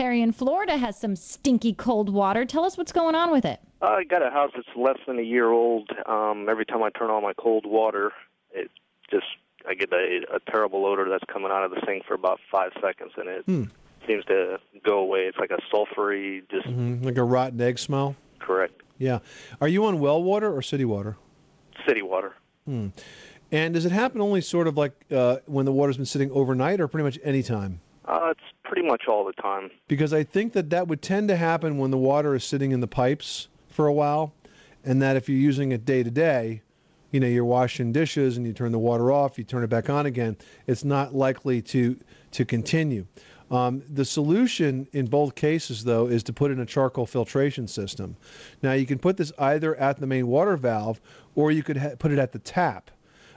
Perry in Florida has some stinky cold water. Tell us what's going on with it. Uh, I got a house that's less than a year old. Um, every time I turn on my cold water, it just I get a, a terrible odor that's coming out of the sink for about five seconds, and it Hmm. seems to go away. It's like a sulfury, just Mhm, Like a rotten egg smell? correct Yeah. Are you on well water or city water? city water. Hmm. And does it happen only sort of like uh, when the water's been sitting overnight or pretty much any time? Uh, it's pretty much all the time. Because I think that that would tend to happen when the water is sitting in the pipes for a while, and that if you're using it day to day, you know, you're washing dishes and you turn the water off, you turn it back on again, it's not likely to to continue. Um, the solution in both cases, though, is to put in a charcoal filtration system. Now, you can put this either at the main water valve or you could ha- put it at the tap.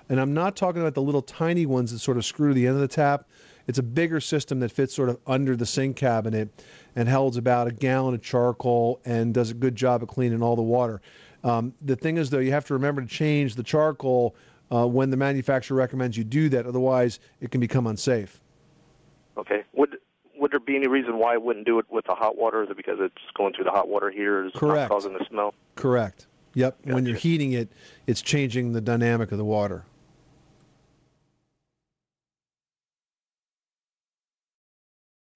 And I'm not talking about the little tiny ones that sort of screw to the end of the tap. It's a bigger system that fits sort of under the sink cabinet and holds about a gallon of charcoal and does a good job of cleaning all the water. Um, the thing is, though, you have to remember to change the charcoal uh, when the manufacturer recommends you do that. Otherwise, it can become unsafe. Okay. Would would there be any reason why I wouldn't do it with the hot water? Is it because it's going through the hot water here? Is Correct. causing the smell? Correct. Yep. When you're heating it, it's changing the dynamic of the water.